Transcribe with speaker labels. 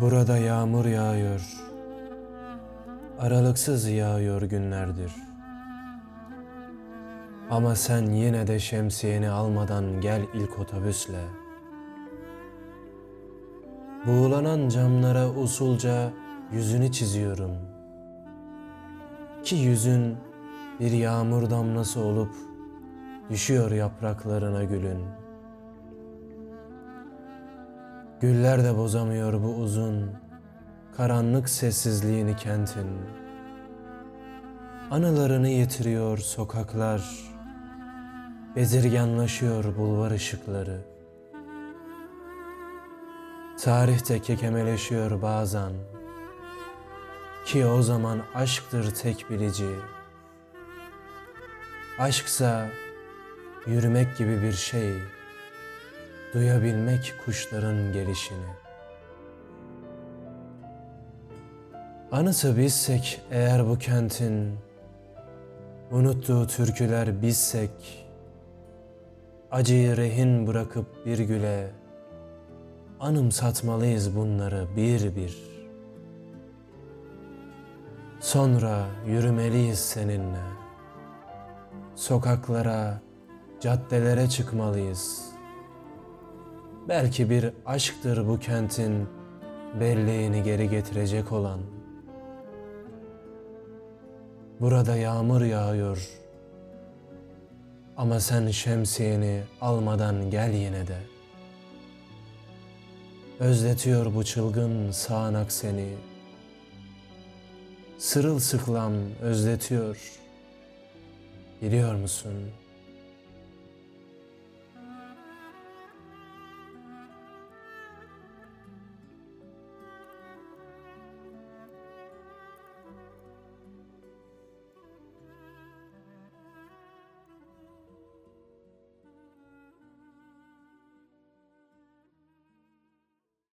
Speaker 1: Burada yağmur yağıyor. Aralıksız yağıyor günlerdir. Ama sen yine de şemsiyeni almadan gel ilk otobüsle. Buğulanan camlara usulca yüzünü çiziyorum. Ki yüzün bir yağmur damlası olup düşüyor yapraklarına gülün. Güller de bozamıyor bu uzun, karanlık sessizliğini kentin. Anılarını yitiriyor sokaklar, bezirganlaşıyor bulvar ışıkları. Tarihte kekemeleşiyor bazen, ki o zaman aşktır tek bilici. Aşksa yürümek gibi bir şey, duyabilmek kuşların gelişini. Anısı bizsek eğer bu kentin, unuttuğu türküler bizsek, acıyı rehin bırakıp bir güle, anımsatmalıyız bunları bir bir. Sonra yürümeliyiz seninle. Sokaklara, caddelere çıkmalıyız. Belki bir aşktır bu kentin belleğini geri getirecek olan. Burada yağmur yağıyor. Ama sen şemsiyeni almadan gel yine de. Özletiyor bu çılgın sağanak seni. Sırılsıklam özletiyor. Biliyor musun?